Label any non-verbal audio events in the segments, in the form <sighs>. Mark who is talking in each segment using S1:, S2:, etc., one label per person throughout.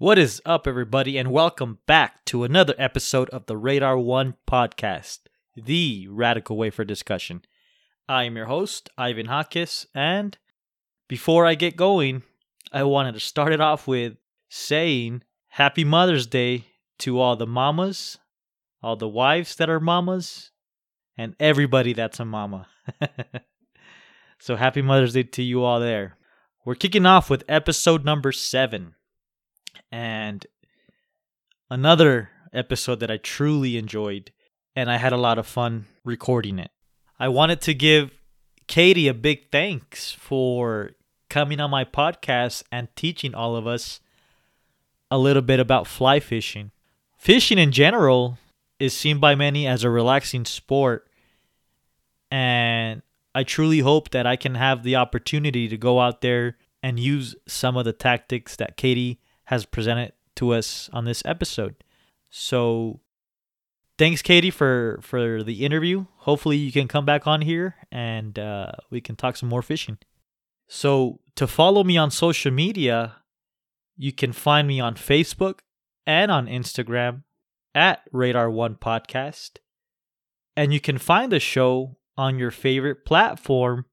S1: What is up, everybody, and welcome back to another episode of the Radar One podcast, the radical way for discussion. I am your host, Ivan Hakis, and before I get going, I wanted to start it off with saying Happy Mother's Day to all the mamas, all the wives that are mamas, and everybody that's a mama. <laughs> so, happy Mother's Day to you all there. We're kicking off with episode number seven and another episode that I truly enjoyed, and I had a lot of fun recording it. I wanted to give Katie a big thanks for coming on my podcast and teaching all of us a little bit about fly fishing. Fishing in general is seen by many as a relaxing sport, and I truly hope that I can have the opportunity to go out there and use some of the tactics that Katie has presented to us on this episode. So thanks Katie for for the interview. Hopefully you can come back on here and uh, we can talk some more fishing. So to follow me on social media, you can find me on Facebook and on Instagram at Radar One Podcast. And you can find the show on your favorite platform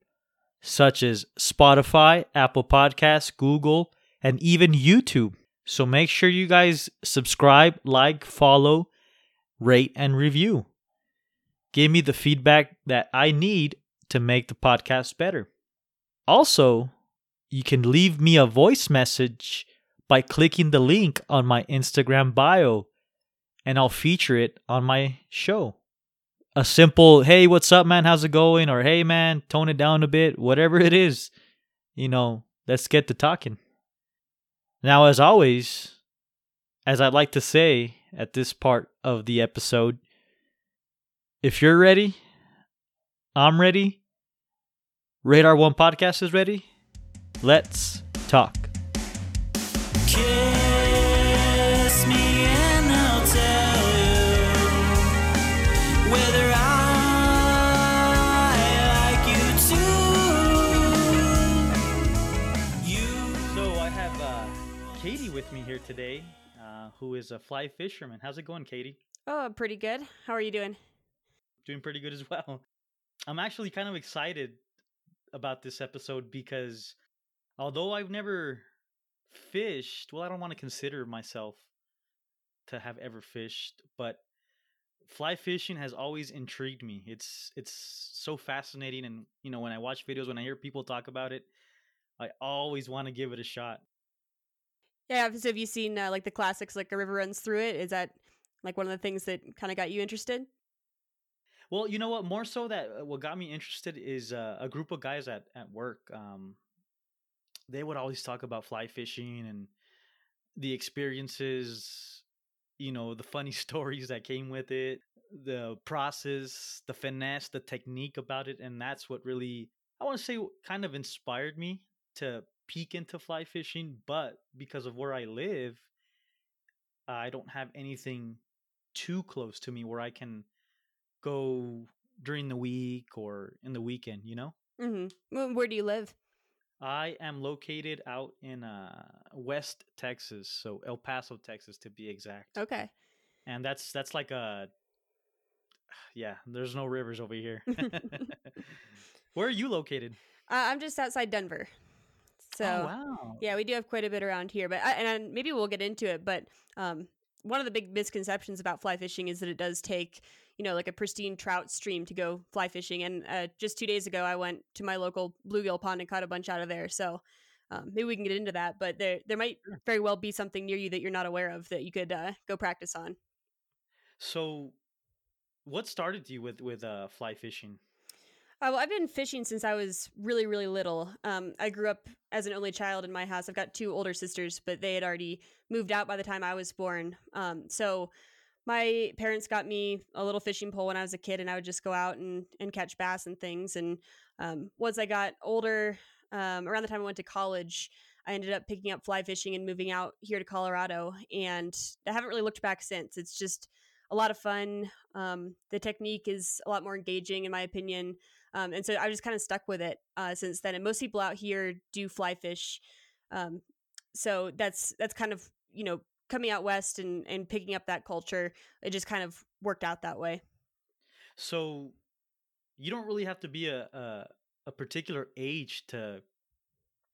S1: such as Spotify, Apple Podcasts, Google, and even YouTube. So make sure you guys subscribe, like, follow, rate, and review. Give me the feedback that I need to make the podcast better. Also, you can leave me a voice message by clicking the link on my Instagram bio, and I'll feature it on my show. A simple, hey, what's up, man? How's it going? Or hey, man, tone it down a bit, whatever it is. You know, let's get to talking. Now, as always, as I'd like to say at this part of the episode, if you're ready, I'm ready, Radar One Podcast is ready, let's talk. Here today, uh, who is a fly fisherman. How's it going, Katie?
S2: Oh, pretty good. How are you doing?
S1: Doing pretty good as well. I'm actually kind of excited about this episode because although I've never fished, well, I don't want to consider myself to have ever fished, but fly fishing has always intrigued me. It's it's so fascinating and you know, when I watch videos, when I hear people talk about it, I always want to give it a shot.
S2: Yeah. So have you seen uh, like the classics, like a river runs through it? Is that like one of the things that kind of got you interested?
S1: Well, you know what? More so that uh, what got me interested is uh, a group of guys at at work. Um, they would always talk about fly fishing and the experiences, you know, the funny <laughs> stories that came with it, the process, the finesse, the technique about it, and that's what really I want to say kind of inspired me to peek into fly fishing. But because of where I live, I don't have anything too close to me where I can go during the week or in the weekend, you know?
S2: Mm-hmm. Where do you live?
S1: I am located out in uh, West Texas, so El Paso, Texas to be exact.
S2: Okay.
S1: And that's that's like a <sighs> yeah, there's no rivers over here. <laughs> <laughs> Where are you located?
S2: Uh, I'm just outside Denver. So
S1: oh, wow.
S2: yeah, we do have quite a bit around here, but I, and maybe we'll get into it. But um, one of the big misconceptions about fly fishing is that it does take you know like a pristine trout stream to go fly fishing. And uh, just two days ago, I went to my local bluegill pond and caught a bunch out of there. So um, maybe we can get into that. But there there might very well be something near you that you're not aware of that you could uh, go practice on.
S1: So what started you with with uh, fly fishing?
S2: Uh, well, I've been fishing since I was really, really little. Um, I grew up as an only child in my house. I've got two older sisters, but they had already moved out by the time I was born. Um, so my parents got me a little fishing pole when I was a kid, and I would just go out and, and catch bass and things. And um, once I got older, um, around the time I went to college, I ended up picking up fly fishing and moving out here to Colorado. And I haven't really looked back since. It's just a lot of fun. Um, the technique is a lot more engaging, in my opinion. Um, and so I just kind of stuck with it uh, since then. And most people out here do fly fish, um, so that's that's kind of you know, coming out west and and picking up that culture, it just kind of worked out that way.
S1: So you don't really have to be a a, a particular age to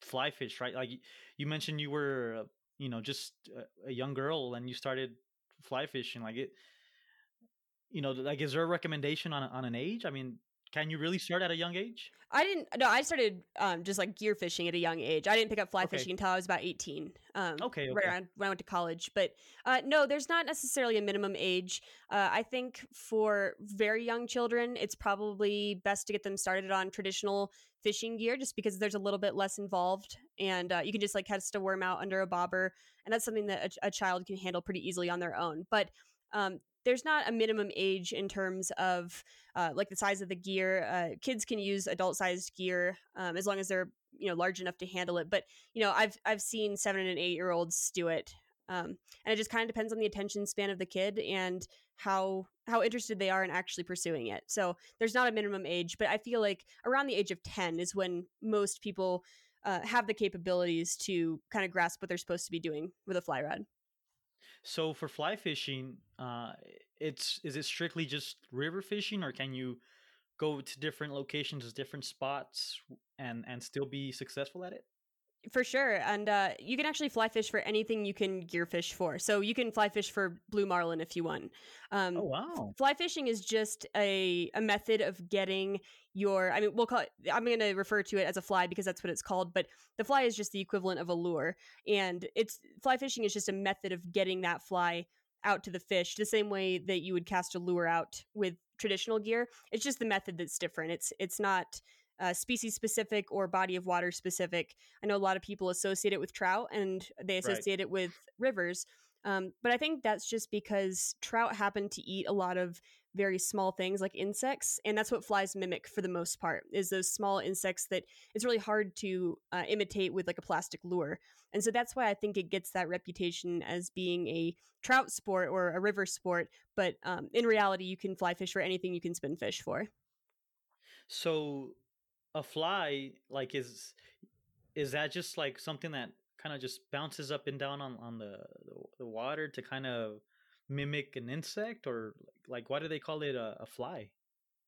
S1: fly fish, right? Like you mentioned, you were you know just a, a young girl and you started fly fishing. Like it, you know, like is there a recommendation on on an age? I mean, can you really start at a young age?
S2: I didn't. No, I started um, just like gear fishing at a young age. I didn't pick up fly
S1: Okay.
S2: fishing until I was about eighteen. Um,
S1: Okay,
S2: right
S1: okay.
S2: around when I went to college. But uh, no, there's not necessarily a minimum age. Uh, I think for very young children, it's probably best to get them started on traditional fishing gear, just because there's a little bit less involved, and uh, you can just like cast a worm out under a bobber, and that's something that a, a child can handle pretty easily on their own. But um, there's not a minimum age in terms of uh, like the size of the gear. Uh, kids can use adult sized gear um, as long as they're you know large enough to handle it. But you know, I've I've seen seven and eight year olds do it, um, and it just kind of depends on the attention span of the kid and how how interested they are in actually pursuing it. So there's not a minimum age, but I feel like around the age of ten is when most people uh, have the capabilities to kind of grasp what they're supposed to be doing with a fly rod.
S1: So for fly fishing, uh, it's is it strictly just river fishing, or can you go to different locations, different spots, and and still be successful at it?
S2: For sure. And uh, you can actually fly fish for anything you can gear fish for. So you can fly fish for blue marlin if you want. Um,
S1: Oh wow!
S2: Fly fishing is just a, a method of getting your, I mean, we'll call it, I'm going to refer to it as a fly because that's what it's called, but the fly is just the equivalent of a lure. And it's, fly fishing is just a method of getting that fly out to the fish the same way that you would cast a lure out with traditional gear. It's just the method that's different. It's, it's not, uh, species specific or body of water specific. I know a lot of people associate it with trout and they
S1: Right.
S2: associate it with rivers. Um, but I think that's just because trout happen to eat a lot of very small things like insects, and that's what flies mimic for the most part. Is those small insects that it's really hard to uh, imitate with like a plastic lure, and so that's why I think it gets that reputation as being a trout sport or a river sport. But um, in reality, you can fly fish for anything you can spin fish for.
S1: So a fly, like, is is that just like something that kind of just bounces up and down on on the the, water to kind of mimic an insect, or like, why do they call it a, a fly?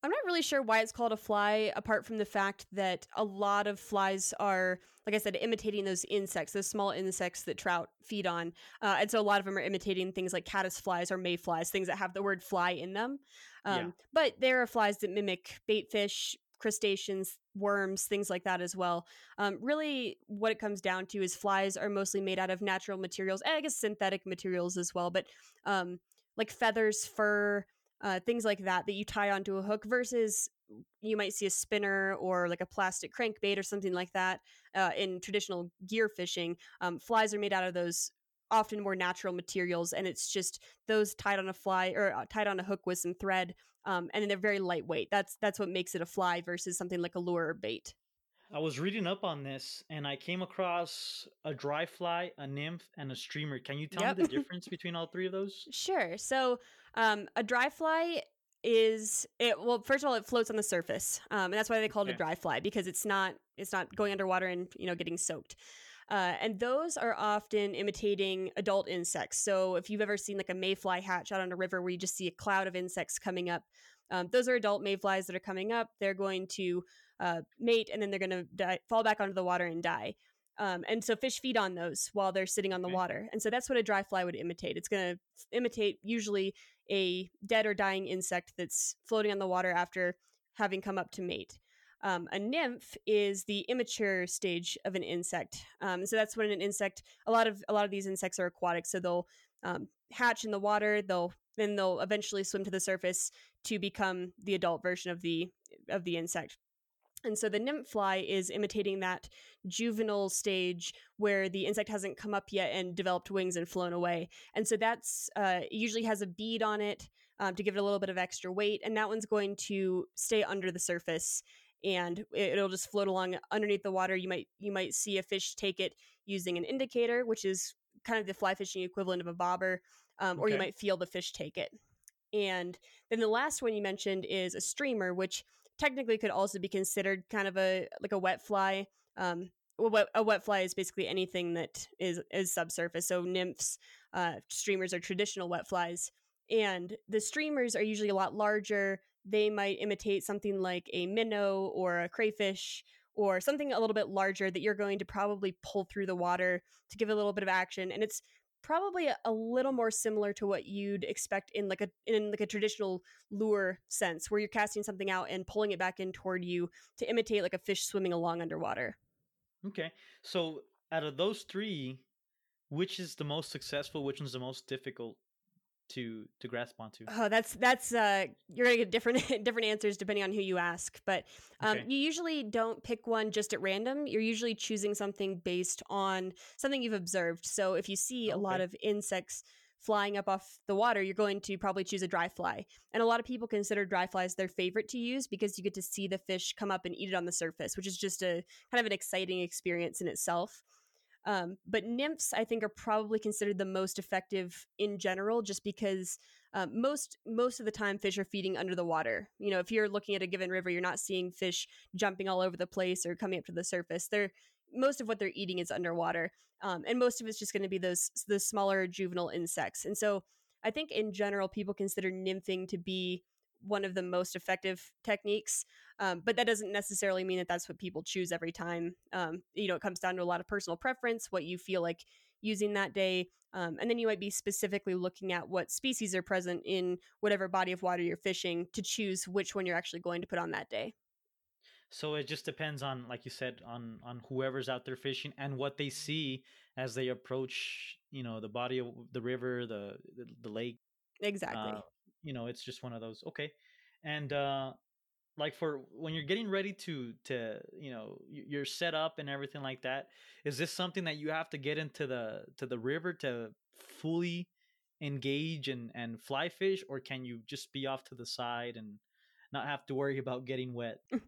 S2: I'm not really sure why it's called a fly, apart from the fact that a lot of flies are, like I said, imitating those insects, those small insects that trout feed on. Uh, and so a lot of them are imitating things like caddis flies or mayflies, things that have the word fly in them. Um,
S1: Yeah.
S2: But there are flies that mimic baitfish, crustaceans, worms, things like that as well. Um, really, what it comes down to is flies are mostly made out of natural materials, and I guess synthetic materials as well, but um, like feathers, fur, uh, things like that that you tie onto a hook versus you might see a spinner or like a plastic crankbait or something like that uh, in traditional gear fishing. Um, flies are made out of those often more natural materials, and it's just those tied on a fly or uh, tied on a hook with some thread, um, and then they're very lightweight. That's that's what makes it a fly versus something like a lure or bait.
S1: I was reading up on this and I came across a dry fly, a nymph, and a streamer. Can you tell
S2: Yep.
S1: me the <laughs> difference between all three of those?
S2: Sure. So um, a dry fly is it well first of all it floats on the surface um, and that's why they call it
S1: Okay.
S2: a dry fly because it's not it's not going underwater and you know getting soaked uh, and those are often imitating adult insects. So if you've ever seen like a mayfly hatch out on a river where you just see a cloud of insects coming up um, those are adult mayflies that are coming up. They're going to uh, mate and then they're going to die, fall back onto the water and die. Um, and so fish feed on those while they're sitting on the
S1: Okay.
S2: water. And so that's what a dry fly would imitate. It's going to imitate usually a dead or dying insect that's floating on the water after having come up to mate. Um, a nymph is the immature stage of an insect. Um, so that's when an insect. A lot of a lot of these insects are aquatic, so they'll um, hatch in the water. They'll then they'll eventually swim to the surface to become the adult version of the of the insect. And so the nymph fly is imitating that juvenile stage where the insect hasn't come up yet and developed wings and flown away. And so that's uh, usually has a bead on it um, to give it a little bit of extra weight, and that one's going to stay under the surface and it- it'll just float along underneath the water. You might you might see a fish take it using an indicator, which is kind of the fly fishing equivalent of a bobber, um, or you might feel the fish take it. And then the last one you mentioned is a streamer, which technically could also be considered kind of a like a wet fly. Um, a wet, a wet fly is basically anything that is is subsurface. So nymphs, uh, streamers are traditional wet flies, and the streamers are usually a lot larger. They might imitate something like a minnow or a crayfish or something a little bit larger that you're going to probably pull through the water to give a little bit of action, and it's probably a, a little more similar to what you'd expect in like a in like a traditional lure sense where you're casting something out and pulling it back in toward you to imitate like a fish swimming along underwater
S1: Okay. So out of those three, which is the most successful? Which one's the most difficult to to grasp onto?
S2: oh that's that's uh you're gonna get different <laughs> different answers depending on who you ask but um,
S1: Okay.
S2: you usually don't pick one just at random you're usually choosing something based on something you've observed so if you see a lot of insects flying up off the water you're going to probably choose a dry fly and a lot of people consider dry flies their favorite to use because you get to see the fish come up and eat it on the surface which is just a kind of an exciting experience in itself um, but nymphs, I think, are probably considered the most effective in general, just because um, most most of the time fish are feeding under the water. You know, if you're looking at a given river, you're not seeing fish jumping all over the place or coming up to the surface. They're most of what they're eating is underwater, um, and most of it's just going to be those the smaller juvenile insects. And so, I think in general, people consider nymphing to be one of the most effective techniques um, but that doesn't necessarily mean that that's what people choose every time um, you know it comes down to a lot of personal preference what you feel like using that day um, and then you might be specifically looking at what species are present in whatever body of water you're fishing to choose which one you're actually going to put on that day
S1: So it just depends on, like you said, on on whoever's out there fishing and what they see as they approach, you know, the body of the river, the the, the lake.
S2: exactly
S1: Uh, you know, it's just one of those. Okay, and uh, like for when you're getting ready to to you know you're set up and everything like that. Is this something that you have to get into the to the river to fully engage and and fly fish, or can you just be off to the side and not have to worry about getting wet? <laughs>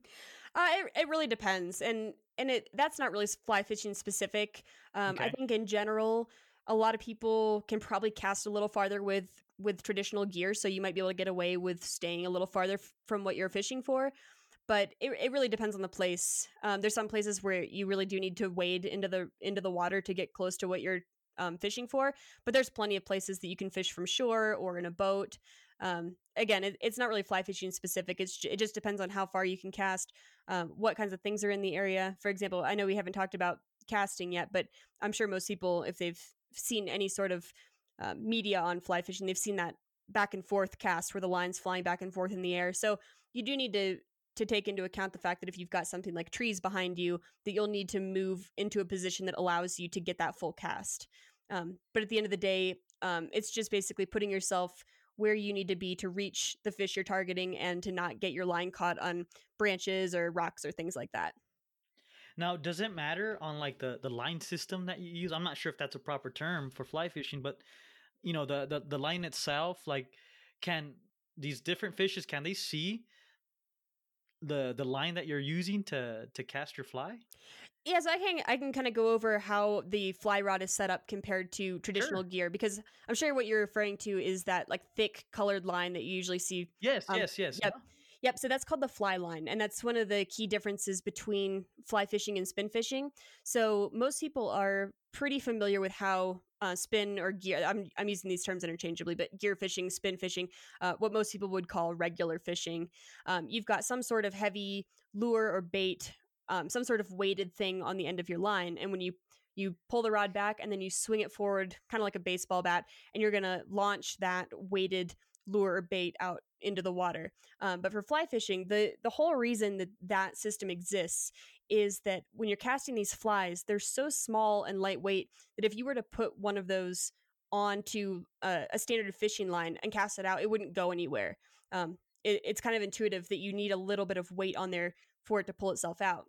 S2: Uh, it, it really depends, and and it that's not really fly fishing specific. Um, I think in general, a lot of people can probably cast a little farther with with traditional gear, so you might be able to get away with staying a little farther f- from what you're fishing for. But it, it really depends on the place. Um, there's some places where you really do need to wade into the into the water to get close to what you're um, fishing for. But there's plenty of places that you can fish from shore or in a boat. Um, again, it, it's not really fly fishing specific. It's it just depends on how far you can cast, um, what kinds of things are in the area. For example, I know we haven't talked about casting yet, but I'm sure most people, if they've seen any sort of uh, media on fly fishing, they've seen that back and forth cast where the line's flying back and forth in the air. So you do need to to take into account the fact that if you've got something like trees behind you, that you'll need to move into a position that allows you to get that full cast. Um, but at the end of the day, um, it's just basically putting yourself where you need to be to reach the fish you're targeting and to not get your line caught on branches or rocks or things like that.
S1: Now, does it matter on like the the line system that you use? I'm not sure if that's a proper term for fly fishing, but you know the the, the line itself, like can these different fishes can they see the the line that you're using to to cast your fly?
S2: Yes, I can. I can kind of go over how the fly rod is set up compared to traditional
S1: Sure.
S2: gear because I'm sure what you're referring to is that like thick colored line that you usually see
S1: Yes,
S2: Um,
S1: yes, yes.
S2: yep. Yep, so that's called the fly line, and that's one of the key differences between fly fishing and spin fishing. So most people are pretty familiar with how uh, spin or gear. I'm I'm using these terms interchangeably, but gear fishing, spin fishing, uh, what most people would call regular fishing. Um, you've got some sort of heavy lure or bait, um, some sort of weighted thing on the end of your line, and when you you pull the rod back and then you swing it forward, kind of like a baseball bat, and you're gonna launch that weighted lure or bait out into the water. Um, but for fly fishing, the the whole reason that that system exists is that when you're casting these flies, they're so small and lightweight that if you were to put one of those onto a, a standard fishing line and cast it out, it wouldn't go anywhere. Um, it, it's kind of intuitive that you need a little bit of weight on there for it to pull itself out.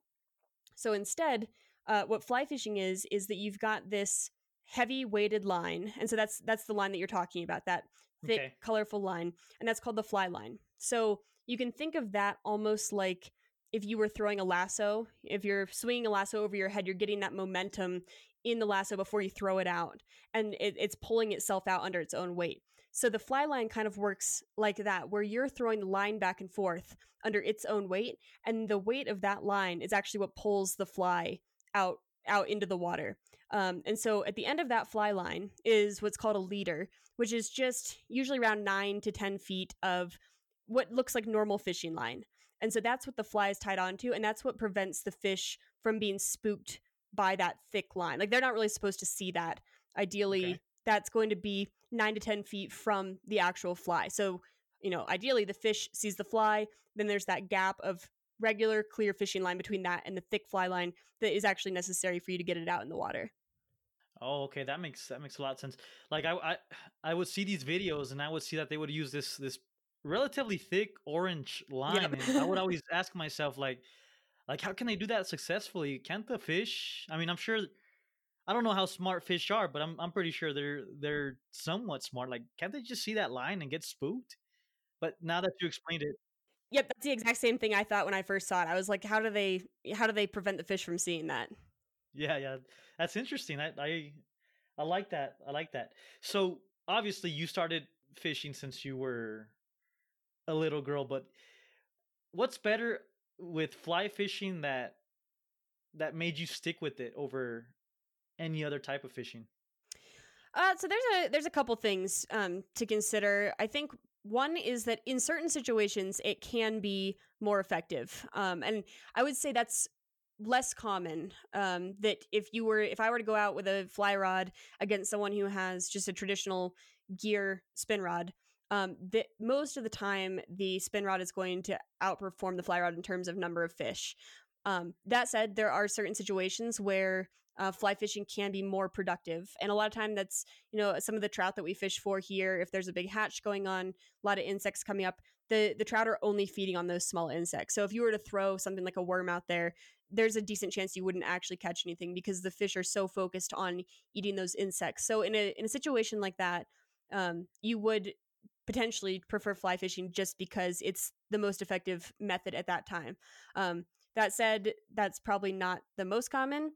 S2: So instead, uh, what fly fishing is is that you've got this heavy weighted line, and so that's that's the line that you're talking about that thick,
S1: Okay.
S2: colorful line, and that's called the fly line. So you can think of that almost like if you were throwing a lasso. If you're swinging a lasso over your head, you're getting that momentum in the lasso before you throw it out, and it, it's pulling itself out under its own weight. So the fly line kind of works like that, where you're throwing the line back and forth under its own weight, and the weight of that line is actually what pulls the fly out out into the water. Um, and so at the end of that fly line is what's called a leader, which is just usually around nine to 10 feet of what looks like normal fishing line. And so that's what the fly is tied onto, and that's what prevents the fish from being spooked by that thick line. Like they're not really supposed to see that. Ideally,
S1: Okay.
S2: that's going to be nine to 10 feet from the actual fly. So, you know, ideally the fish sees the fly, then there's that gap of regular clear fishing line between that and the thick fly line that is actually necessary for you to get it out in the water.
S1: Oh, okay, that makes that makes a lot of sense. Like I I I would see these videos and I would see that they would use this this relatively thick orange line and I would always ask myself like like how can they do that successfully? Can't the fish? I mean, I'm sure I don't know how smart fish are, but I'm I'm pretty sure they're they're somewhat smart. Like can't they just see that line and get spooked? But now that you explained it,
S2: Yep, that's the exact same thing I thought when I first saw it. I was like, how do they how do they prevent the fish from seeing that?
S1: Yeah, yeah, that's interesting. I, I, I like that. I like that. So obviously, you started fishing since you were a little girl, but what's better with fly fishing that that made you stick with it over any other type of fishing?
S2: Uh, so there's a there's a couple things um, to consider. I think one is that in certain situations it can be more effective, um, and I would say that's less common. Um, that if you were if I were to go out with a fly rod against someone who has just a traditional gear spin rod, um, that most of the time the spin rod is going to outperform the fly rod in terms of number of fish. Um, that said, there are certain situations where uh, fly fishing can be more productive, and a lot of time that's you know some of the trout that we fish for here. If there's a big hatch going on, a lot of insects coming up, the the trout are only feeding on those small insects. So if you were to throw something like a worm out there, there's a decent chance you wouldn't actually catch anything because the fish are so focused on eating those insects. So in a in a situation like that, um, you would potentially prefer fly fishing just because it's the most effective method at that time. Um, that said, that's probably not the most common.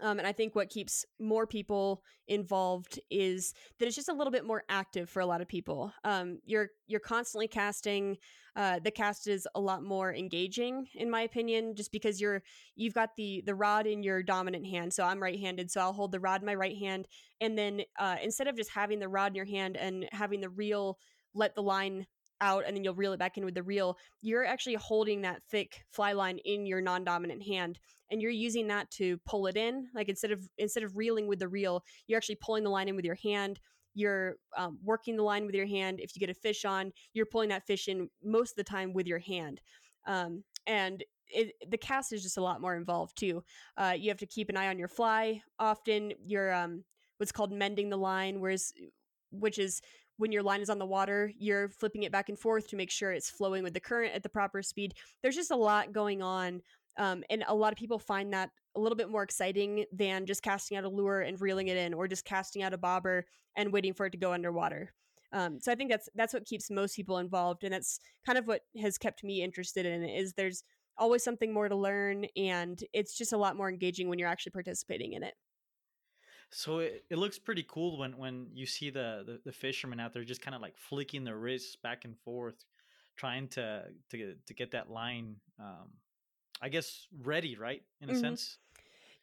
S2: Um, and I think what keeps more people involved is that it's just a little bit more active for a lot of people. Um, you're you're constantly casting. Uh, the cast is a lot more engaging, in my opinion, just because you're you've got the the rod in your dominant hand. So I'm right-handed, so I'll hold the rod in my right hand, and then uh, instead of just having the rod in your hand and having the reel let the line out and then you'll reel it back in with the reel, you're actually holding that thick fly line in your non-dominant hand and you're using that to pull it in. Like instead of instead of reeling with the reel, you're actually pulling the line in with your hand. You're um, working the line with your hand. If you get a fish on, you're pulling that fish in most of the time with your hand. Um, and it, the cast is just a lot more involved too. Uh, you have to keep an eye on your fly. Often, you're um, what's called mending the line, whereas which is when your line is on the water, you're flipping it back and forth to make sure it's flowing with the current at the proper speed. There's just a lot going on. Um, and a lot of people find that a little bit more exciting than just casting out a lure and reeling it in or just casting out a bobber and waiting for it to go underwater. Um, so I think that's that's what keeps most people involved, and that's kind of what has kept me interested in it. Is there's always something more to learn, and it's just a lot more engaging when you're actually participating in it.
S1: So it, it looks pretty cool when when you see the the, the fishermen out there just kind of like flicking their wrists back and forth, trying to to to get that line. Um, I guess ready, right? In a
S2: Mhm.
S1: sense.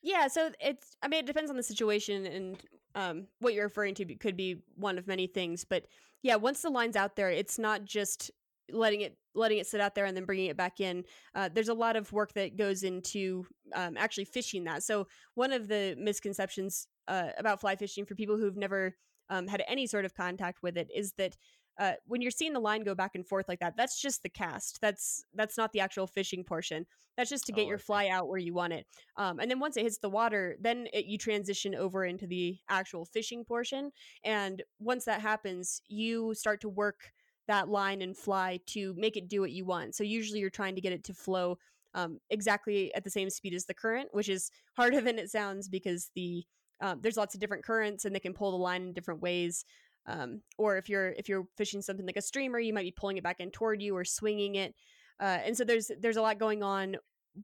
S2: Yeah, so it's I mean it depends on the situation and um, what you're referring to could be one of many things, but yeah, once the line's out there, it's not just letting it letting it sit out there and then bringing it back in. Uh, there's a lot of work that goes into um, actually fishing that. So one of the misconceptions uh, about fly fishing for people who've never um, had any sort of contact with it is that uh, when you're seeing the line go back and forth like that, that's just the cast. That's that's not the actual fishing portion. That's just to get
S1: Oh,
S2: your
S1: okay.
S2: fly out where you want it. Um, and then once it hits the water, then it, you transition over into the actual fishing portion. And once that happens, you start to work that line and fly to make it do what you want. So usually you're trying to get it to flow um, exactly at the same speed as the current, which is <laughs> harder than it sounds because the um, there's lots of different currents and they can pull the line in different ways. Um, or if you're if you're fishing something like a streamer, you might be pulling it back in toward you or swinging it. Uh, and so there's there's a lot going on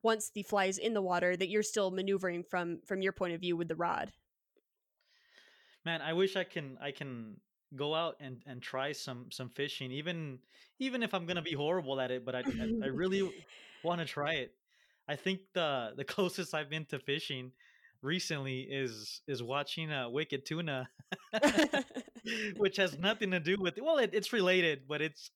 S2: once the fly is in the water that you're still maneuvering from from your point of view with the rod.
S1: Man, I wish I can I can go out and and try some some fishing even even if I'm going to be horrible at it, but I I, I <laughs> really want to try it. I think the the <laughs> closest I've been to fishing recently is is watching uh, Wicked Tuna, <laughs> which has nothing to do with well, it, it's related, but it's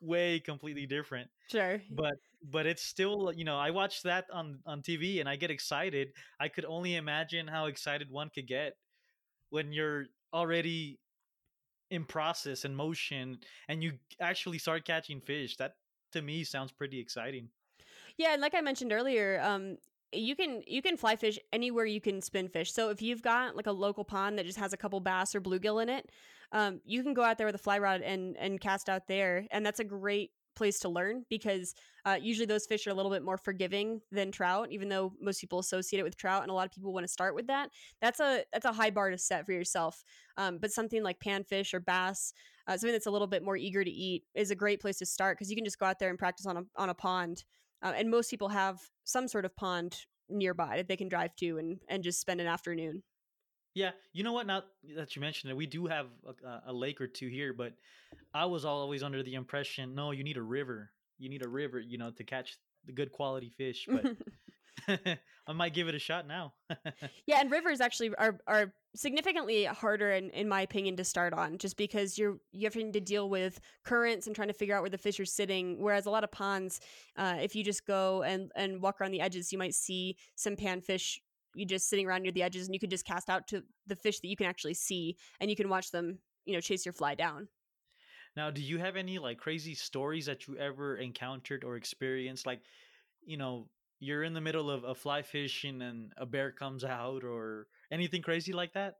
S1: way completely different.
S2: sure.
S1: But but it's still you know I watch that on on TV and I get excited. I could only imagine how excited one could get when you're already in process and motion and you actually start catching fish. That to me sounds pretty exciting.
S2: Yeah, and like I mentioned earlier, um, you can you can fly fish anywhere you can spin fish. So if you've got like a local pond that just has a couple bass or bluegill in it, um, you can go out there with a fly rod and and cast out there, and that's a great place to learn because uh, usually those fish are a little bit more forgiving than trout even though most people associate it with trout and a lot of people want to start with that. That's a that's a high bar to set for yourself um, but something like panfish or bass uh, something that's a little bit more eager to eat is a great place to start because you can just go out there and practice on a, on a pond uh, and most people have some sort of pond nearby that they can drive to and and just spend an afternoon
S1: Yeah, you know what? Now that you mentioned it, we do have a, a lake or two here, but I was always under the impression, no, you need a river. You need a river, you know, to catch the good quality fish. But <laughs> <laughs> I might give it a shot now. <laughs>
S2: Yeah, and rivers actually are are significantly harder in, in my opinion to start on just because you're you having to deal with currents and trying to figure out where the fish are sitting whereas a lot of ponds uh, if you just go and and walk around the edges you might see some panfish you just sitting around near the edges and you can just cast out to the fish that you can actually see and you can watch them you know chase your fly down
S1: now, do you have any like crazy stories that you ever encountered or experienced? Like, you know, you're in the middle of a fly fishing and a bear comes out or anything crazy like that?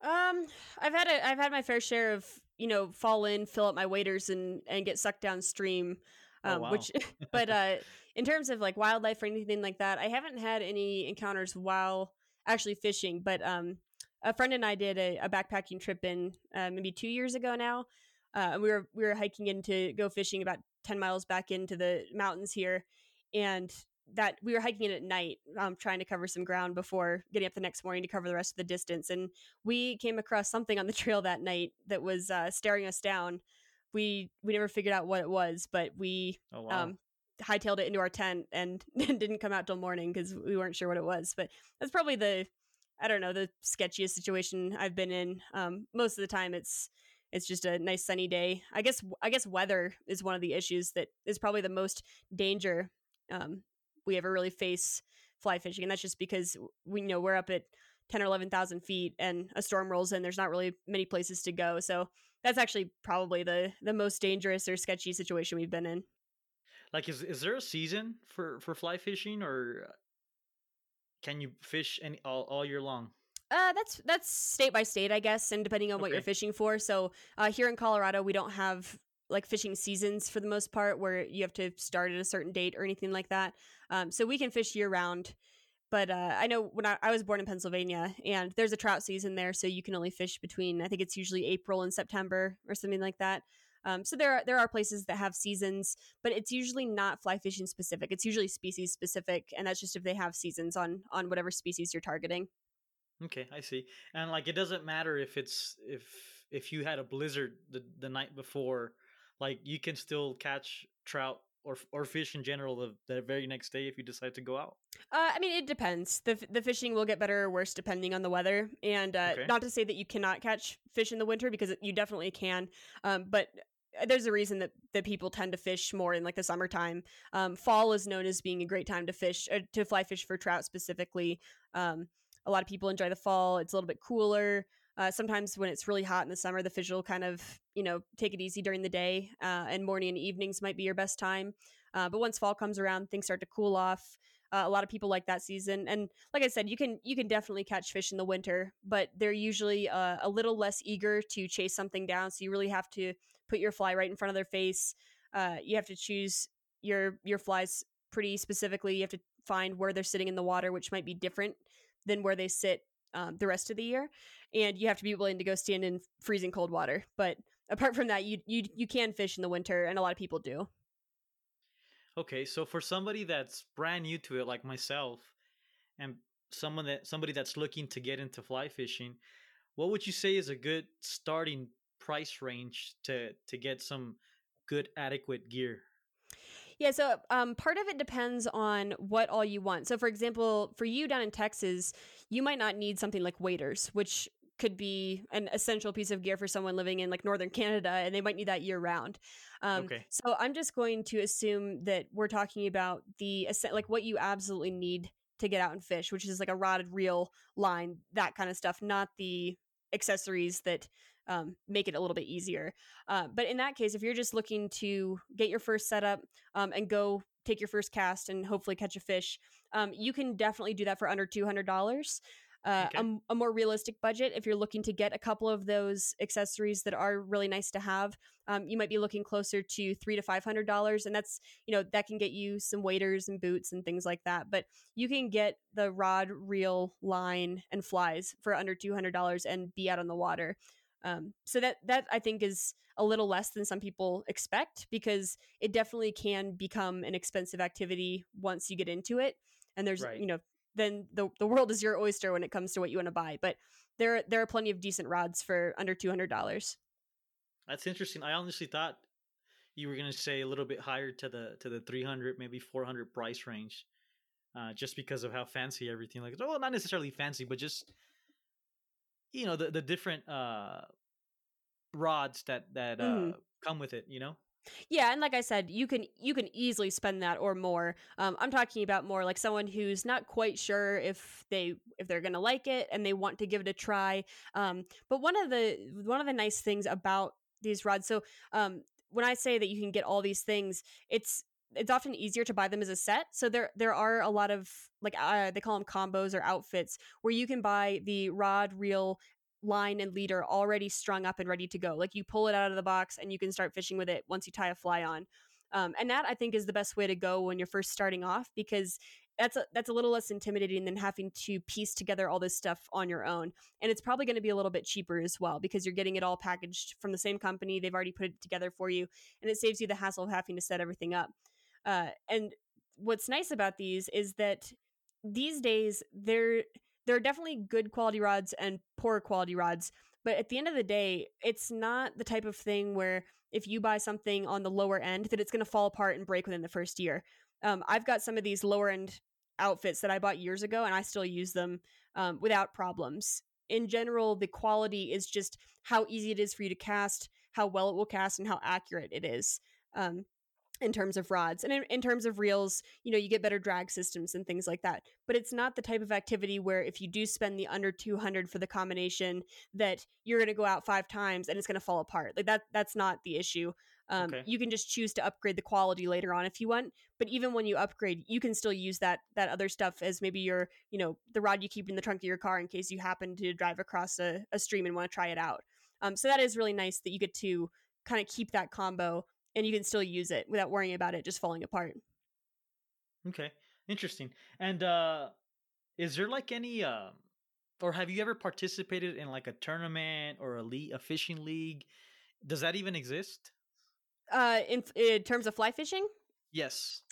S2: Um, I've had a I've had my fair share of you know fall in, fill up my waders, and and get sucked downstream.
S1: Oh,
S2: Um,
S1: wow.
S2: which, <laughs> but uh, in terms of like wildlife or anything like that, I haven't had any encounters while actually fishing. But um, a friend and I did a, a backpacking trip in uh, maybe two years ago now. Uh, we were we were hiking in to go fishing about ten miles back into the mountains here, and that we were hiking in at night, um, trying to cover some ground before getting up the next morning to cover the rest of the distance. And we came across something on the <laughs> trail that night that was uh, staring us down. We we never figured out what it was, but we
S1: Oh wow.
S2: um, hightailed it into our tent and <laughs> didn't come out till morning because we weren't sure what it was. But that's probably the I don't know the sketchiest situation I've been in. Um, most of the time, it's it's just a nice sunny day. I guess I guess weather is one of the issues that is probably the most danger um, we ever really face fly fishing, and that's just because we you know we're up at ten or eleven thousand feet, and a storm rolls in. There's not really many places to go, so that's actually probably the the most dangerous or sketchy situation we've been in.
S1: Like is is there a season for for fly fishing or can you fish any all, all year long?
S2: Uh, that's that's state by state, I guess, and depending on what you're fishing for. So uh, here in Colorado, we don't have like fishing seasons for the most part, where you have to start at a certain date or anything like that. Um, so we can fish year round. But uh, I know when I, I was born in Pennsylvania, and there's a trout season there, so you can only fish between I think it's usually April and September or something like that. Um, so there are there are places that have seasons, but it's usually not fly fishing specific. It's usually species specific, and that's just if they have seasons on on whatever species you're targeting.
S1: Okay, I see. And like it doesn't matter if it's if if you had a blizzard the the night before, like you can still catch trout or or fish in general the, the very next day if you decide to go out.
S2: Uh, I mean, it depends. the The fishing will get better or worse depending on the weather, and uh,
S1: Okay.
S2: not to say that you cannot catch fish in the winter because you definitely can. Um, but there's a reason that that people tend to fish more in like the summertime. Um, fall is known as being a great time to fish uh, to fly fish for trout specifically. Um, a lot of people enjoy the fall. It's a little bit cooler. Uh, sometimes when it's really hot in the summer, the fish will kind of you know take it easy during the day, uh, and morning and evenings might be your best time. Uh, but once fall comes around, things start to cool off. Uh, a lot of people like that season, and like I said, you can you can definitely catch fish in the winter, but they're usually uh, a little less eager to chase something down. So you really have to put your fly right in front of their face. Uh, you have to choose your your flies pretty specifically. You have to find where they're sitting in the water, which might be different than where they sit um, the rest of the year, and you have to be willing to go stand in freezing cold water. But apart from that, you you you can fish in the winter, and a lot of people do.
S1: Okay, so for somebody that's brand new to it like myself and someone that somebody that's looking to get into fly fishing, what would you say is a good starting price range to to get some good adequate gear?
S2: Yeah, so um, part of it depends on what all you want. So, for example, for you down in Texas, you might not need something like waders, which could be an essential piece of gear for someone living in like northern Canada, and they might need that year round. Um,
S1: Okay.
S2: So, I'm just going to assume that we're talking about the like what you absolutely need to get out and fish, which is like a rod, reel, line, that kind of stuff, not the accessories that um, make it a little bit easier. Uh, but in that case, if you're just looking to get your first setup um, and go take your first cast and hopefully catch a fish, um, you can definitely do that for under two hundred dollars. Uh,
S1: Okay.
S2: a a, more realistic budget, if you're looking to get a couple of those accessories that are really nice to have, um, you might be looking closer to three to five hundred dollars, and that's you know that can get you some waders and boots and things like that. But you can get the rod, reel, line, and flies for under two hundred dollars and be out on the water. Um, so that that I think is a little less than some people expect because it definitely can become an expensive activity once you get into it. And there's
S1: Right.
S2: you know then the the world is your oyster when it comes to what you want to buy. But there there are plenty of decent rods for under two hundred dollars.
S1: That's interesting. I honestly thought you were gonna say a little bit higher to the to the three hundred, maybe four hundred price range, uh, just because of how fancy everything. Like, well, not necessarily fancy, but just you know the the different uh rods that that uh
S2: Mhm.
S1: come with it. You know.
S2: Yeah, and like I said, you can you can easily spend that or more. Um, I'm talking about more like someone who's not quite sure if they if they're gonna like it and they want to give it a try. Um, but one of the one of the nice things about these rods, so um, when I say that you can get all these things, it's it's often easier to buy them as a set. So there there are a lot of like uh, they call them combos or outfits where you can buy the rod, reel, line and leader already strung up and ready to go. Like you pull it out of the box and you can start fishing with it once you tie a fly on. Um, and that I think is the best way to go when you're first starting off because that's a, that's a little less intimidating than having to piece together all this stuff on your own. And it's probably going to be a little bit cheaper as well because you're getting it all packaged from the same company. They've already put it together for you, and it saves you the hassle of having to set everything up. Uh, and what's nice about these is that these days they're there are definitely good quality rods and poor quality rods but at the end of the day it's not the type of thing where if you buy something on the lower end that it's going to fall apart and break within the first year. Um, i've got some of these lower end outfits that i bought years ago and i still use them um, without problems. In general the quality is just how easy it is for you to cast how well it will cast and how accurate it is. Um, in terms of rods and in, in terms of reels you know you get better drag systems and things like that but it's not the type of activity where if you do spend the under 200 for the combination that you're going to go out five times and it's going to fall apart like that that's not the issue um,
S1: Okay.
S2: you can just choose to upgrade the quality later on if you want but even when you upgrade you can still use that that other stuff as maybe your you know the rod you keep in the trunk of your car in case you happen to drive across a, a stream and want to try it out um, so that is really nice that you get to kind of keep that combo and you can still use it without worrying about it just falling apart.
S1: Okay, interesting. And uh is there like any uh, or have you ever participated in like a tournament or a league, a fishing league? Does that even exist?
S2: Uh, in, in terms of fly fishing,
S1: Yes.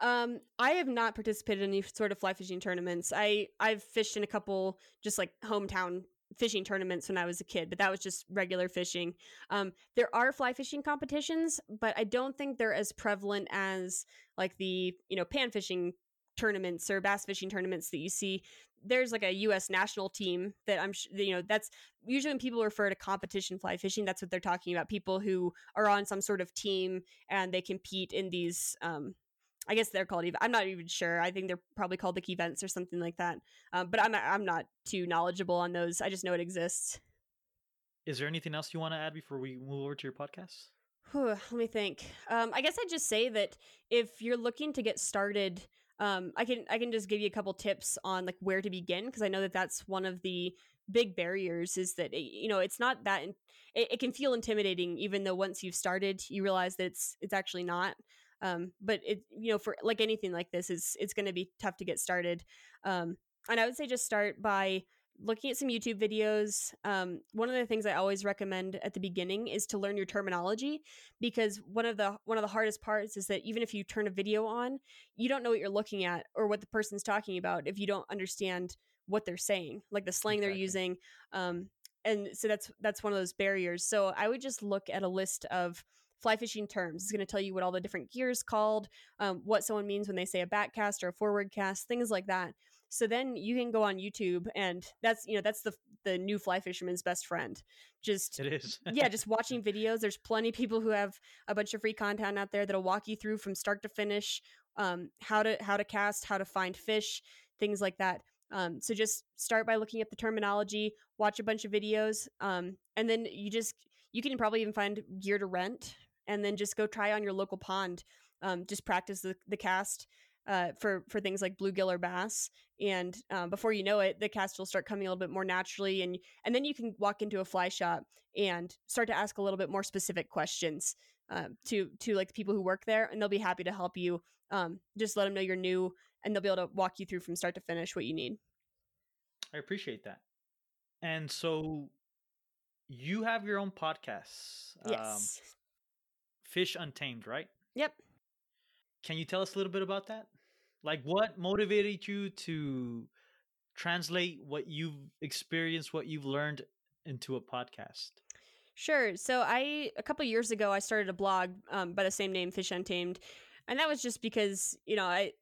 S2: um, I have not participated in any sort of fly fishing tournaments. I I've fished in a couple just like hometown fishing tournaments when I was a kid, but that was just regular fishing. Um, there are fly fishing competitions, but I don't think they're as prevalent as like the you know pan fishing tournaments or bass fishing tournaments that you see. There's like a U.S. national team that I'm sh- you know that's usually when people refer to competition fly fishing, that's what they're talking about. People who are on some sort of team and they compete in these. Um, I guess they're called. I'm not even sure. I think they're probably called like events or something like that. Um, but I'm not, I'm not too knowledgeable on those. I just know it exists.
S1: Is there anything else you want to add before we move over to your podcast?
S2: Let me think. Um, I guess I'd just say that if you're looking to get started, um, I can I can just give you a couple tips on like where to begin because I know that that's one of the big barriers is that it, you know it's not that in, it, it can feel intimidating even though once you've started you realize that it's it's actually not. Um, but it you know for like anything like this is it's going to be tough to get started. Um, and I would say just start by looking at some YouTube videos. Um, one of the things I always recommend at the beginning is to learn your terminology because one of the one of the hardest parts is that even if you turn a video on, you don't know what you're looking at or what the person's talking about if you don't understand what they're saying, like the slang they're using. Um, and so that's that's one of those barriers. So I would just look at a list of fly fishing terms. It's going to tell you what all the different gears called, um, what someone means when they say a back cast or a forward cast, things like that. So then you can go on YouTube, and that's you know that's the the new fly fisherman's best friend. Just
S1: It is. <laughs>
S2: yeah, just watching videos. There's plenty of people who have a bunch of free content out there that'll walk you through from start to finish, um, how to how to cast, how to find fish, things like that. Um, so just start by looking up the terminology, watch a bunch of videos, um, and then you just you can probably even find gear to rent, and then just go try on your local pond. Um, just practice the, the cast uh, for for things like bluegill or bass, and um, before you know it, the cast will start coming a little bit more naturally, and and then you can walk into a fly shop and start to ask a little bit more specific questions um, to to like the people who work there, and they'll be happy to help you. Um, just let them know you're new, and they'll be able to walk you through from start to finish what you need.
S1: I appreciate that. And so you have your own podcasts. um,
S2: Yes.
S1: Fish Untamed, right?
S2: yep.
S1: Can you tell us a little bit about that? Like what motivated you to translate what you've experienced, what you've learned into a podcast?
S2: Sure. So I a couple years ago I started a blog um, by the same name, Fish Untamed, and that was just because you know I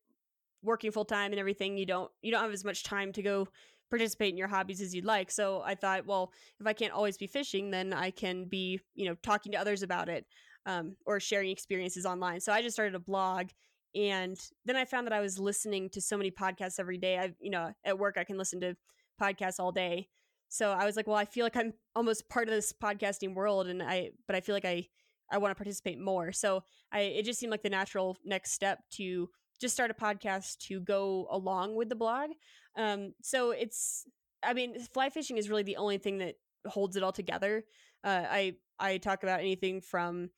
S2: working full time and everything. You don't you don't have as much time to go participate in your hobbies as you'd like. So I thought, well, if I can't always be fishing, then I can be you know talking to others about it um, or sharing experiences online. So I just started a blog. And then I found that I was listening to so many podcasts every day. I, you know, at work I can listen to podcasts all day. So I was like, well, I feel like I'm almost part of this podcasting world, and I, but I feel like I, I want to participate more. So I, it just seemed like the natural next step to just start a podcast to go along with the blog. Um, so it's, I mean, fly fishing is really the only thing that holds it all together. Uh, I, I talk about anything from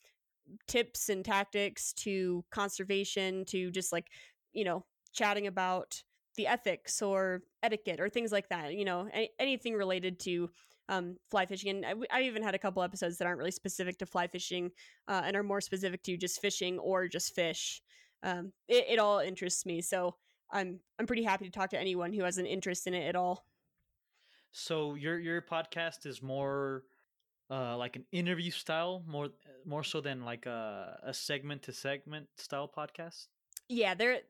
S2: tips and tactics to conservation to just like, you know, chatting about the ethics or etiquette or things like that you know any, anything related to um, fly fishing and I, I even had a couple episodes that aren't really specific to fly fishing uh, and are more specific to just fishing or just fish um, it, it all interests me so i'm i'm pretty happy to talk to anyone who has an interest in it at all.
S1: So your your podcast is more uh like an interview style, more more so than like a a segment to segment style podcast.
S2: yeah they're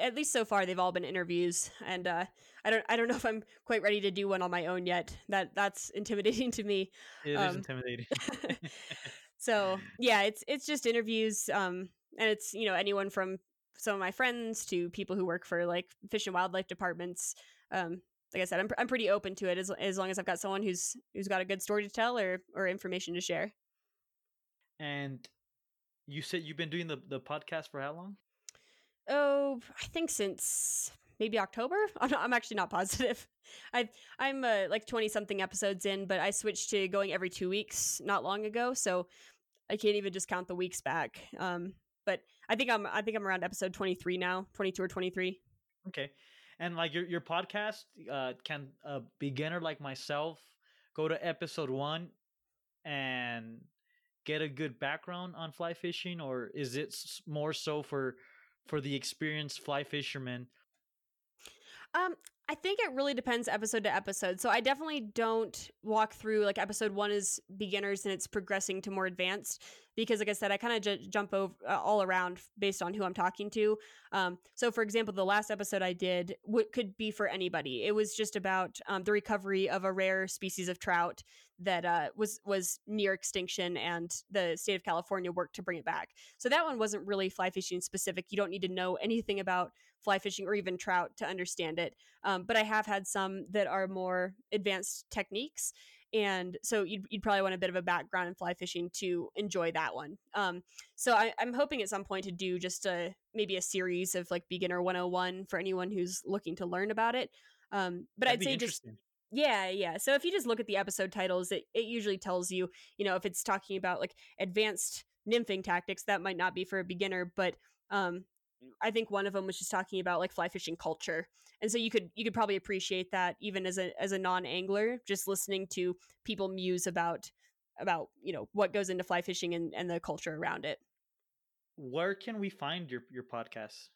S2: at least so far they've all been interviews and uh, i don't i don't know if i'm quite ready to do one on my own yet that that's intimidating <laughs> to me
S1: It is
S2: Um,
S1: intimidating. <laughs>
S2: so <laughs> yeah it's it's just interviews um and it's you know anyone from some of my friends to people who work for like fish and wildlife departments um like i said i'm, I'm pretty open to it as, as long as i've got someone who's who's got a good story to tell or or information to share
S1: and you said you've been doing the the podcast for how long?
S2: oh i think since maybe october <laughs> i'm, not, I'm actually not positive <laughs> i i'm uh, like 20 something episodes in but i switched to going every two weeks not long ago so i can't even just count the weeks back um but i think i'm i think i'm around episode 23 now 22 or 23
S1: Okay. And like your your podcast, uh, can a beginner like myself go to episode one and get a good background on fly fishing, or is it more so for for the experienced fly fisherman?
S2: Um, I think it really depends episode to episode. So I definitely don't walk through like episode one is beginners and it's progressing to more advanced because, like I said, I kind of j- jump over uh, all around based on who I'm talking to. Um, so for example, the last episode I did w- could be for anybody. It was just about um, the recovery of a rare species of trout that uh, was was near extinction, and the state of California worked to bring it back. So that one wasn't really fly fishing specific. You don't need to know anything about fly fishing or even trout to understand it. Um, but I have had some that are more advanced techniques. And so you'd, you'd probably want a bit of a background in fly fishing to enjoy that one. Um, so I, I'm hoping at some point to do just a maybe a series of like beginner 101 for anyone who's looking to learn about it. Um, but
S1: That'd
S2: I'd say just yeah, yeah. So if you just look at the episode titles, it, it usually tells you, you know, if it's talking about like advanced nymphing tactics, that might not be for a beginner, but um I think one of them was just talking about like fly fishing culture. And so you could you could probably appreciate that even as a as a non-angler, just listening to people muse about about, you know, what goes into fly fishing and, and the culture around it.
S1: Where can we find your your podcast?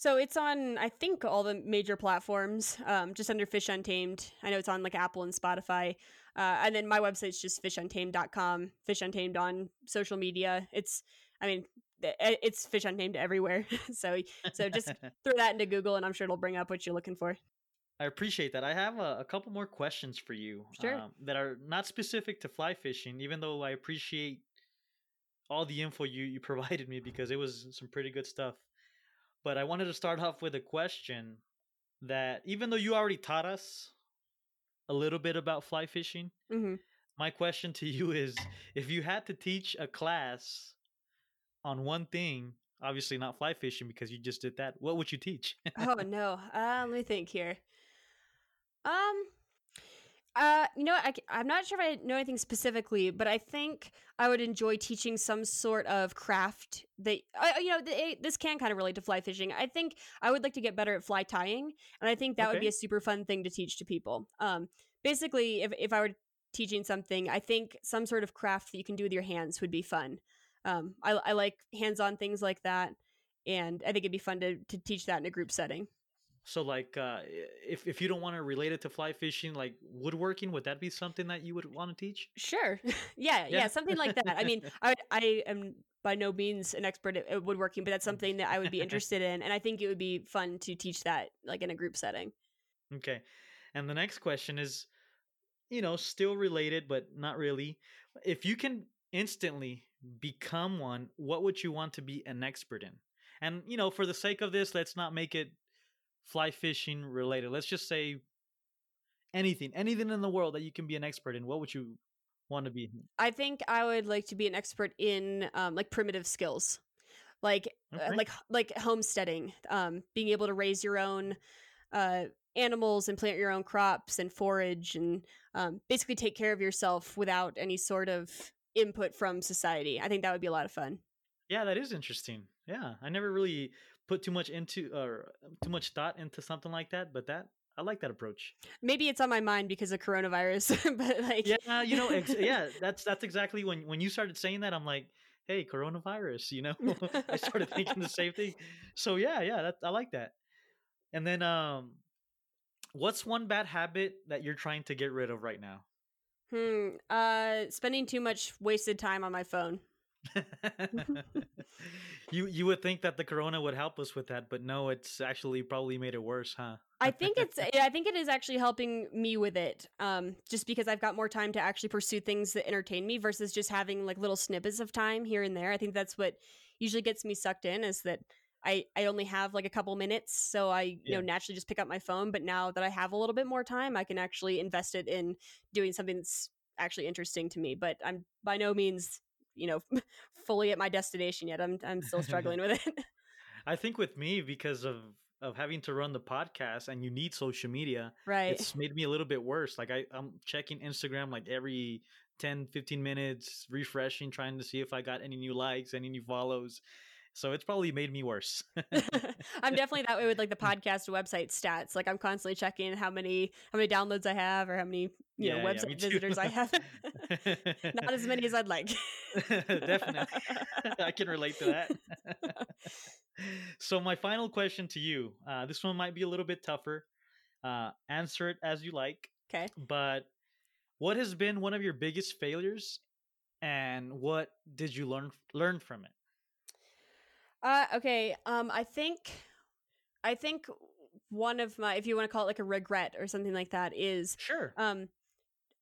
S2: So it's on, I think, all the major platforms, um, just under Fish Untamed. I know it's on like Apple and Spotify. Uh, and then my website's just fishuntamed.com, Fish Untamed on social media. It's, I mean, it's Fish Untamed everywhere. <laughs> so, so just <laughs> throw that into Google and I'm sure it'll bring up what you're looking for.
S1: I appreciate that. I have a, a couple more questions for you
S2: Sure.
S1: um, that are not specific to fly fishing, even though I appreciate all the info you, you <laughs> provided me because it was some pretty good stuff. But I wanted to start off with a question that, even though you already taught us a little bit about fly fishing,
S2: hmm
S1: my question to you is if you had to teach a class on one thing, obviously not fly fishing because you just did that, what would you teach?
S2: oh <laughs> no. Uh, let me think here. Um, uh, you know, what, I, am not sure if I know anything specifically, but I think I would enjoy teaching some sort of craft that, uh, you know, th- this can kind of relate to fly fishing. I think I would like to get better at fly tying, and I think that would be a super fun thing to teach to people. Um, basically, if if I were teaching something, I think some sort of craft that you can do with your hands would be fun. Um, I, I like hands-on things like that, and I think it'd be fun to to teach that in a group setting.
S1: So like uh if if you don't want to relate it to fly fishing, like woodworking, would that be something that you would want to teach?
S2: Sure. <laughs> yeah, yeah,
S1: Yeah.
S2: something like that. I mean, <laughs> I I am by no means an expert at, at woodworking, but that's something that I would be <laughs> interested in, and I think it would be fun to teach that like in a group setting.
S1: Okay. And the next question is you know, still related but not really. If you can instantly become one, what would you want to be an expert in? And you know, for the sake of this, let's not make it fly fishing related. Let's just say anything, anything in the world that you can be an expert in. What would you want to be?
S2: I think I would like to be an expert in um, like primitive skills, like uh, like like homesteading, um, being able to raise your own uh, animals and plant your own crops and forage and um, basically take care of yourself without any sort of input from society. I think that would be a lot of fun.
S1: Yeah, that is interesting. Yeah, I never really put too much into or too much thought into something like that, but that I like that approach.
S2: Maybe it's on my mind because of coronavirus, <laughs> but like
S1: Yeah, you know, ex- <laughs> yeah, that's that's exactly when when you started saying that, I'm like, hey, coronavirus, you know, <laughs> I started thinking the same thing. So yeah, yeah, that I like that. And then, um, what's one bad habit that you're trying to get rid of right now?
S2: Hmm. Uh, spending too much wasted time on my phone. <laughs>
S1: you you would think that the corona would help us with that, but no, it's actually probably made it worse, huh?
S2: I think it's. I think it is actually helping me with it. Um, just because I've got more time to actually pursue things that entertain me versus just having like little snippets of time here and there. I think that's what usually gets me sucked in. Is that I I only have like a couple minutes, so I you
S1: Yeah.
S2: know naturally just pick up my phone. But now that I have a little bit more time, I can actually invest it in doing something that's actually interesting to me. But I'm by no means you know <laughs> fully at my destination yet. I'm I'm still <laughs> struggling with it. <laughs>
S1: I think with me because of of having to run the podcast and you need social media,
S2: right.
S1: it's made me a little bit worse. Like I I'm checking Instagram like every 10 15 minutes, refreshing trying to see if I got any new likes, any new follows. So it's probably made me worse. <laughs>
S2: I'm definitely that way with like the podcast website stats. Like I'm constantly checking how many how many downloads I have or how many you
S1: Yeah,
S2: know website
S1: too.
S2: visitors I have. <laughs> Not as many as I'd like.
S1: Definitely. <laughs> I can relate to that. so my final question to you, uh, this one might be a little bit tougher. Uh, answer it as you like.
S2: Okay.
S1: But what has been one of your biggest failures, and what did you learn learn from it?
S2: Uh okay. Um I think I think one of my if you want to call it like a regret or something like that is
S1: Sure.
S2: um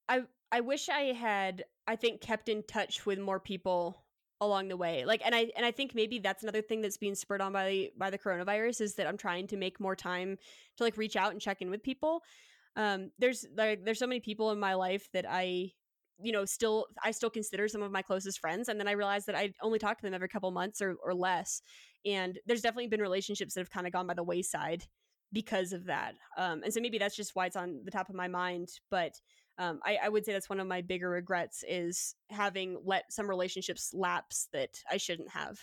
S2: i i wish i had i think kept in touch with more people along the way like and i and i think maybe that's another thing that's being spurred on by by the coronavirus is that i'm trying to make more time to like reach out and check in with people um there's like there's so many people in my life that i you know still i still consider some of my closest friends and then i realized that i only talk to them every couple months or, or less and there's definitely been relationships that have kind of gone by the wayside because of that um and so maybe that's just why it's on the top of my mind but um, I, I would say that's one of my bigger regrets is having let some relationships lapse that I shouldn't have.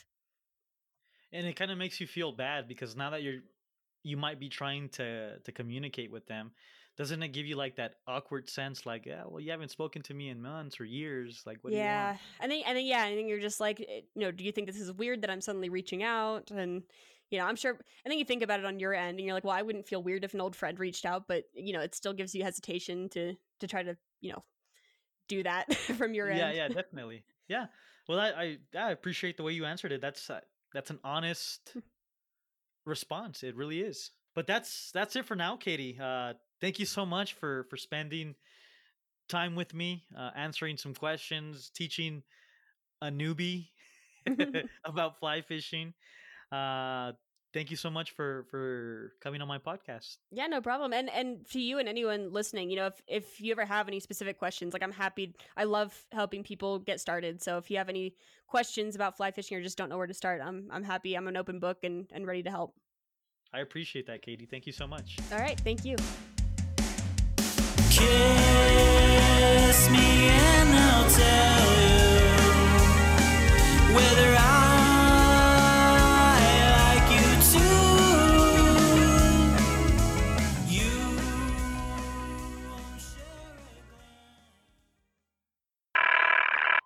S1: and it kind of makes you feel bad because now that you're you might be trying to to communicate with them doesn't it give you like that awkward sense like yeah well you haven't spoken to me in months or years like what do you
S2: yeah, I think, I think, yeah, I think you're just like, eh, you know, do you think this is weird that I'm suddenly reaching out? And you know, I'm sure. And then you think about it on your end, and you're like, well, I wouldn't feel weird if an old friend reached out, but you know, it still gives you hesitation to to try to you know do that <laughs> from your
S1: yeah,
S2: end.
S1: Yeah yeah, <laughs> definitely. Yeah. Well, I, I I appreciate the way you answered it. That's uh, that's an honest response. It really is. But that's that's it for now, Katie. Uh, thank you so much for for spending time with me, uh, answering some questions, teaching a newbie <laughs> <laughs> about fly fishing. Uh, thank you so much for for coming on my podcast.
S2: Yeah, no problem. And and to you and anyone listening, you know, if if you ever have any specific questions, like I'm happy. I love helping people get started. So if you have any questions about fly fishing or just don't know where to start, I'm I'm happy. I'm an open book and and ready to help.
S1: I appreciate that, Katie. Thank you so much.
S2: All right, thank you.
S3: Kiss me and I'll tell you whether I.